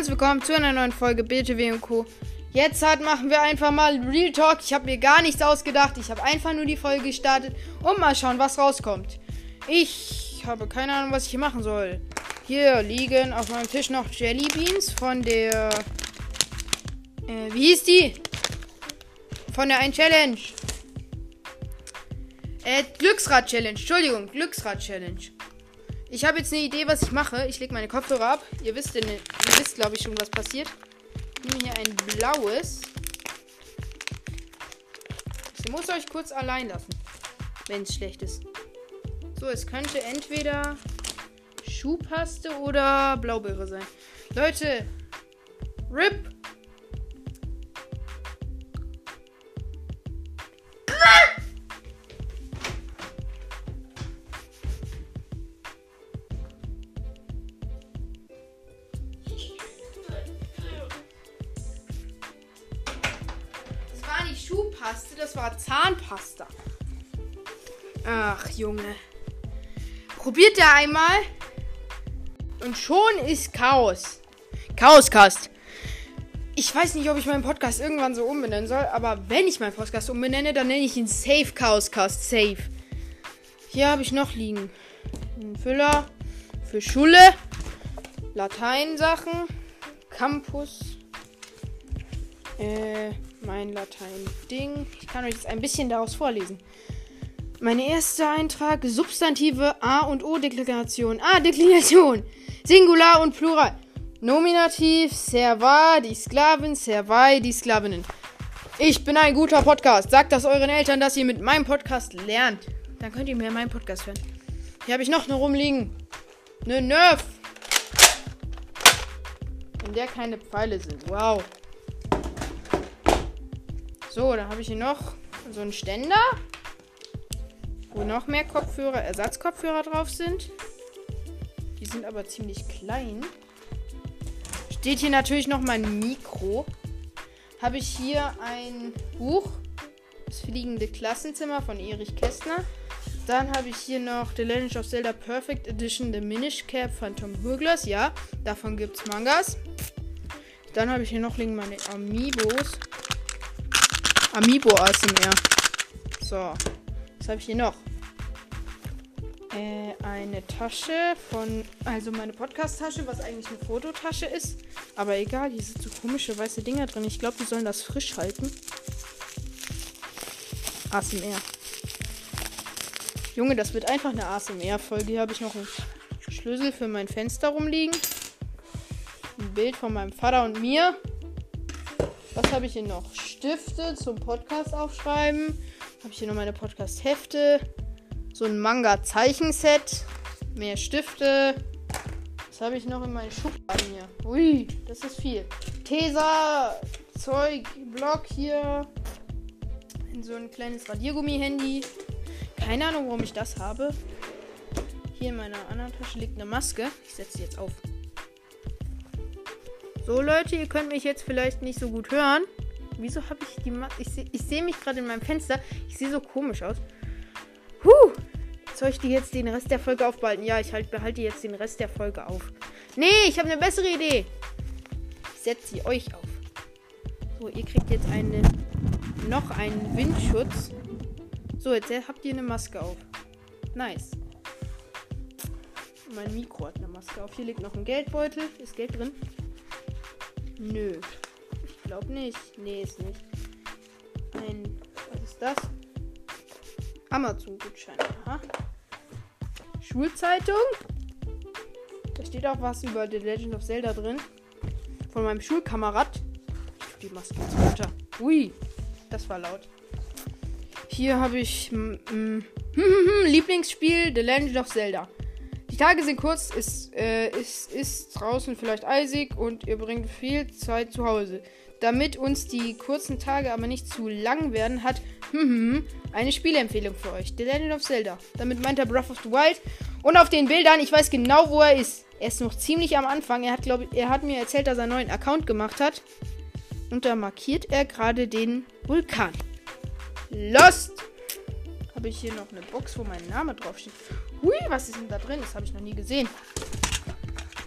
herzlich willkommen zu einer neuen Folge BTW und Co. Jetzt halt machen wir einfach mal Real Talk. Ich habe mir gar nichts ausgedacht. Ich habe einfach nur die Folge gestartet und mal schauen, was rauskommt. Ich habe keine Ahnung, was ich hier machen soll. Hier liegen auf meinem Tisch noch Jelly Beans von der. Äh, wie hieß die? Von der ein Challenge. Äh, Glücksrad-Challenge. Entschuldigung, Glücksrad-Challenge. Ich habe jetzt eine Idee, was ich mache. Ich lege meine Kopfhörer ab. Ihr wisst, denn, wisst glaube ich, schon, was passiert. Ich nehme hier ein blaues. Ich muss euch kurz allein lassen, wenn es schlecht ist. So, es könnte entweder Schuhpaste oder Blaubeere sein. Leute, RIP Schuhpaste, das war Zahnpasta. Ach, Junge. Probiert er einmal. Und schon ist Chaos. Chaoscast. Ich weiß nicht, ob ich meinen Podcast irgendwann so umbenennen soll, aber wenn ich meinen Podcast umbenenne, dann nenne ich ihn Safe Chaoscast. Safe. Hier habe ich noch liegen. Ein Füller für Schule, Lateinsachen, Campus, äh, mein Latein-Ding. Ich kann euch jetzt ein bisschen daraus vorlesen. Mein erster Eintrag: Substantive A und O-Deklination. A-Deklination. Singular und Plural. Nominativ: Serva, die Sklavin, Servai, die Sklavinnen. Ich bin ein guter Podcast. Sagt das euren Eltern, dass ihr mit meinem Podcast lernt. Dann könnt ihr mir meinen Podcast hören. Hier habe ich noch eine rumliegen. Eine Nerf. In der keine Pfeile sind. Wow. So, dann habe ich hier noch so einen Ständer, wo noch mehr Kopfhörer, Ersatzkopfhörer drauf sind. Die sind aber ziemlich klein. Steht hier natürlich noch mein Mikro. Habe ich hier ein Buch, das fliegende Klassenzimmer von Erich Kästner. Dann habe ich hier noch The Legend of Zelda Perfect Edition The Minish Cap von Tom Hurglas. Ja, davon gibt es Mangas. Dann habe ich hier noch liegen meine Amiibos. Amiibo ASMR. So. Was habe ich hier noch? Äh, eine Tasche von. Also meine Podcast-Tasche, was eigentlich eine Fototasche ist. Aber egal, hier sind so komische weiße Dinger drin. Ich glaube, die sollen das frisch halten. ASMR. Junge, das wird einfach eine ASMR-Folge. Hier habe ich noch einen Schlüssel für mein Fenster rumliegen. Ein Bild von meinem Vater und mir. Was habe ich hier noch? Stifte zum Podcast aufschreiben. Habe ich hier noch meine Podcast-Hefte. So ein Manga-Zeichenset. Mehr Stifte. Was habe ich noch in meinen Schubladen hier? Ui, das ist viel. Tesa, Zeug, Block hier. In so ein kleines Radiergummi-Handy. Keine Ahnung, warum ich das habe. Hier in meiner anderen Tasche liegt eine Maske. Ich setze sie jetzt auf. So, Leute, ihr könnt mich jetzt vielleicht nicht so gut hören. Wieso habe ich die Maske? Ich sehe seh mich gerade in meinem Fenster. Ich sehe so komisch aus. Huh. Soll ich die jetzt den Rest der Folge aufbehalten? Ja, ich halt, behalte jetzt den Rest der Folge auf. Nee, ich habe eine bessere Idee. Ich setze sie euch auf. So, ihr kriegt jetzt eine, noch einen Windschutz. So, jetzt habt ihr eine Maske auf. Nice. Mein Mikro hat eine Maske auf. Hier liegt noch ein Geldbeutel. Ist Geld drin? Nö. Glaube nicht. Nee, ist nicht. Ein. Was ist das? Amazon-Gutschein. Schulzeitung. Da steht auch was über The Legend of Zelda drin. Von meinem Schulkamerad. Die Maske jetzt runter. Ui. Das war laut. Hier habe ich Lieblingsspiel The Legend of Zelda. Die Tage sind kurz, ist, äh, ist, ist draußen vielleicht eisig und ihr bringt viel Zeit zu Hause. Damit uns die kurzen Tage aber nicht zu lang werden, hat eine Spielempfehlung für euch. The Legend of Zelda. Damit meint er Breath of the Wild. Und auf den Bildern, ich weiß genau, wo er ist. Er ist noch ziemlich am Anfang. Er hat, glaube er hat mir erzählt, dass er einen neuen Account gemacht hat. Und da markiert er gerade den Vulkan. Lost! Habe ich hier noch eine Box, wo mein Name draufsteht. Hui, was ist denn da drin? Das habe ich noch nie gesehen.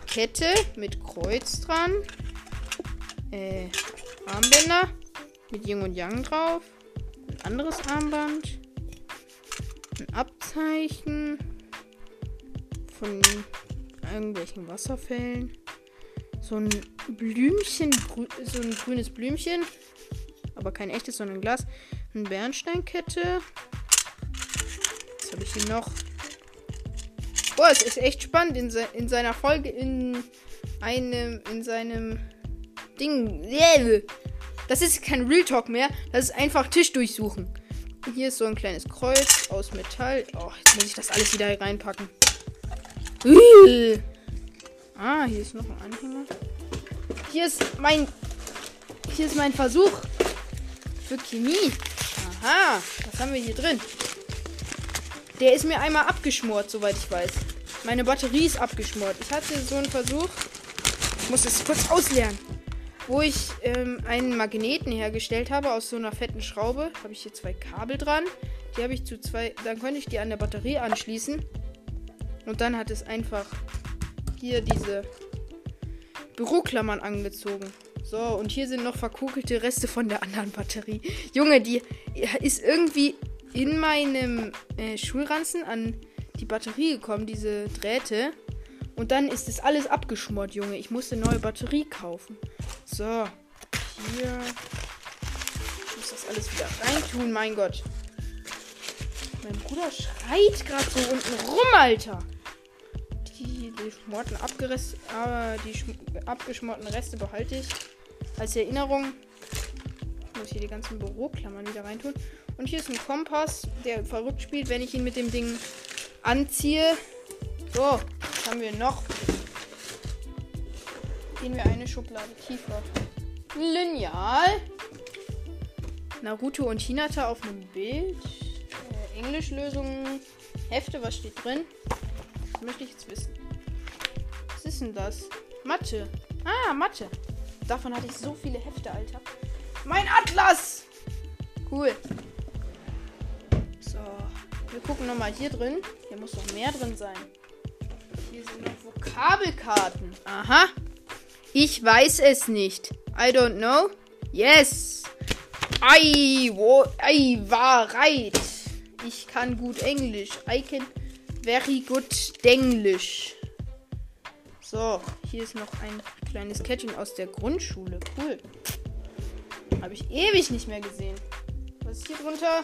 Kette mit Kreuz dran. Äh, Armbänder mit Yin und Yang drauf. Ein anderes Armband. Ein Abzeichen von irgendwelchen Wasserfällen. So ein Blümchen, so ein grünes Blümchen. Aber kein echtes, sondern ein Glas. Eine Bernsteinkette. Was habe ich hier noch? Boah, es ist echt spannend in, se in seiner Folge in einem, in seinem Ding. Das ist kein Real Talk mehr. Das ist einfach Tisch durchsuchen. Hier ist so ein kleines Kreuz aus Metall. Oh, jetzt muss ich das alles wieder reinpacken. Ah, hier ist noch ein Anhänger. Hier ist mein. Hier ist mein Versuch. Für Chemie. Aha. Was haben wir hier drin? Der ist mir einmal abgeschmort, soweit ich weiß. Meine Batterie ist abgeschmort. Ich hatte so einen Versuch. Ich muss es kurz ausleeren. Wo ich ähm, einen Magneten hergestellt habe aus so einer fetten Schraube. Habe ich hier zwei Kabel dran. Die habe ich zu zwei. Dann konnte ich die an der Batterie anschließen. Und dann hat es einfach hier diese Büroklammern angezogen. So, und hier sind noch verkugelte Reste von der anderen Batterie. Junge, die ist irgendwie in meinem äh, Schulranzen an die Batterie gekommen, diese Drähte. Und dann ist das alles abgeschmort, Junge. Ich musste eine neue Batterie kaufen. So, hier. Ich muss das alles wieder reintun, mein Gott. Mein Bruder schreit gerade so unten rum, Alter die schmorten abgeriss, aber die abgeschmorten Reste behalte ich als Erinnerung. Ich muss hier die ganzen Büroklammern wieder reintun. Und hier ist ein Kompass, der verrückt spielt, wenn ich ihn mit dem Ding anziehe. So, haben wir noch? Gehen wir eine Schublade tiefer. Lineal. Naruto und Hinata auf einem Bild. Äh, Englischlösungen. Hefte, was steht drin? Das möchte ich jetzt wissen. Was ist denn das? Mathe. Ah, Mathe. Davon hatte ich so viele Hefte, Alter. Mein Atlas! Cool. So. Wir gucken nochmal hier drin. Hier muss noch mehr drin sein. Hier sind noch Vokabelkarten. Aha. Ich weiß es nicht. I don't know. Yes. I, wo, I war right. Ich kann gut Englisch. I can very good English. So, hier ist noch ein kleines Kettchen aus der Grundschule. Cool. Habe ich ewig nicht mehr gesehen. Was ist hier drunter?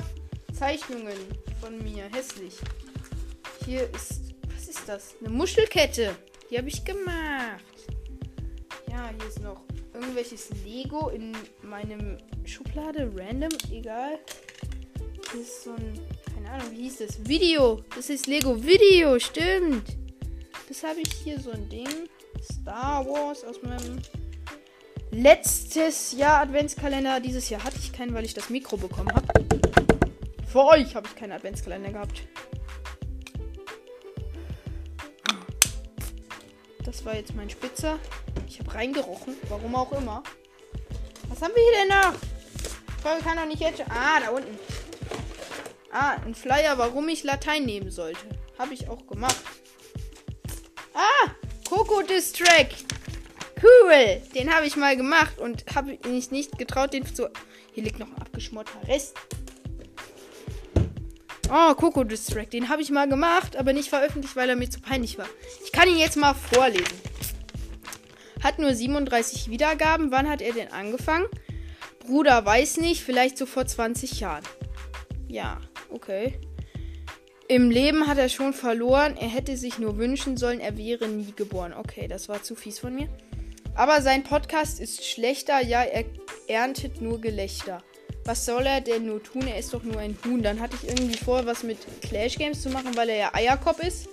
Zeichnungen von mir. Hässlich. Hier ist. Ist das? Eine Muschelkette. Die habe ich gemacht. Ja, hier ist noch irgendwelches Lego in meinem Schublade. Random. Egal. Hier ist so ein. Keine Ahnung, wie hieß das? Video. Das ist Lego Video. Stimmt. Das habe ich hier so ein Ding. Star Wars aus meinem letztes Jahr Adventskalender. Dieses Jahr hatte ich keinen, weil ich das Mikro bekommen habe. Für euch habe ich keinen Adventskalender gehabt. Das war jetzt mein Spitzer. Ich habe reingerochen, warum auch immer. Was haben wir hier denn noch? Folge kann doch nicht jetzt. Ah, da unten. Ah, ein Flyer, warum ich Latein nehmen sollte. Habe ich auch gemacht. Ah, Coco Distrack. Cool. Den habe ich mal gemacht und habe mich nicht getraut, den zu. Hier liegt noch ein abgeschmorter Rest. Oh, Coco Distrack. Den habe ich mal gemacht, aber nicht veröffentlicht, weil er mir zu peinlich war. Ich kann ihn jetzt mal vorlesen. Hat nur 37 Wiedergaben. Wann hat er denn angefangen? Bruder weiß nicht, vielleicht so vor 20 Jahren. Ja, okay. Im Leben hat er schon verloren. Er hätte sich nur wünschen sollen, er wäre nie geboren. Okay, das war zu fies von mir. Aber sein Podcast ist schlechter. Ja, er erntet nur Gelächter. Was soll er denn nur tun? Er ist doch nur ein Huhn. Dann hatte ich irgendwie vor, was mit Clash Games zu machen, weil er ja Eierkopf ist.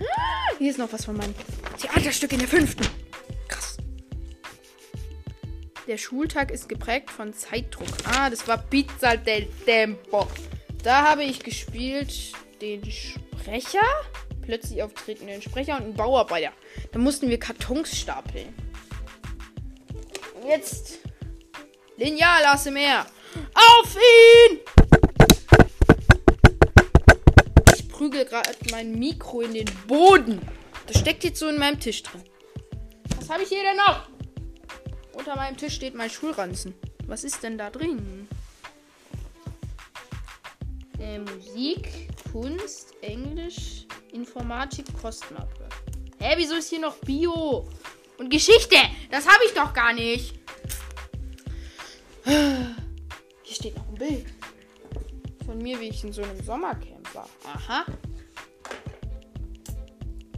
Ah, hier ist noch was von meinem Theaterstück in der fünften. Krass. Der Schultag ist geprägt von Zeitdruck. Ah, das war Pizza del Tempo. Da habe ich gespielt den Sprecher, plötzlich auftretenden Sprecher und einen Bauarbeiter. Da mussten wir Kartons stapeln. Jetzt Lineal ASMR. Auf ihn! Ich prügel gerade mein Mikro in den Boden. Das steckt jetzt so in meinem Tisch drin. habe ich hier denn noch? Unter meinem Tisch steht mein Schulranzen. Was ist denn da drin? Äh, Musik, Kunst, Englisch, Informatik, Kostmappe. Hä, wieso ist hier noch Bio? Und Geschichte? Das habe ich doch gar nicht. Hier steht noch ein Bild. Von mir, wie ich in so einem Sommercamp war. Aha.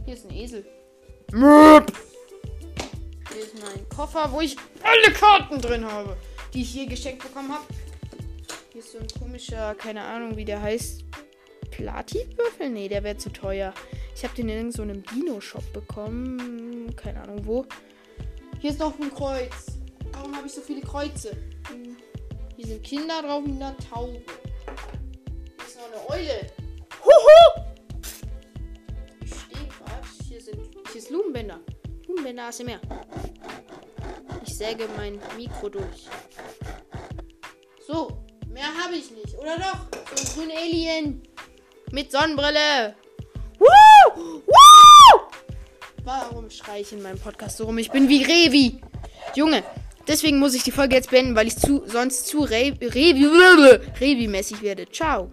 Hier ist ein Esel. Hier ist mein Koffer, wo ich alle Karten drin habe, die ich hier geschenkt bekommen habe. Hier ist so ein komischer, keine Ahnung, wie der heißt. Platinwürfel? Nee, der wäre zu teuer. Ich habe den in so Dino-Shop bekommen. Keine Ahnung wo. Hier ist noch ein Kreuz. Warum habe ich so viele Kreuze? Hier sind Kinder drauf mit einer Taube. Hier ist noch eine Eule. Huhu! Ich stehe gerade. Hier, sind, hier ist Lumenbänder. Lumenbänder ASMR. Ich säge mein Mikro durch. So, mehr habe ich nicht. Oder doch? So ein grüner Alien. Mit Sonnenbrille. Woo! Woo! Warum schreie ich in meinem Podcast so rum? Ich bin wie Revi. Junge, deswegen muss ich die Folge jetzt beenden, weil ich zu, sonst zu Revi-mäßig werde. Ciao.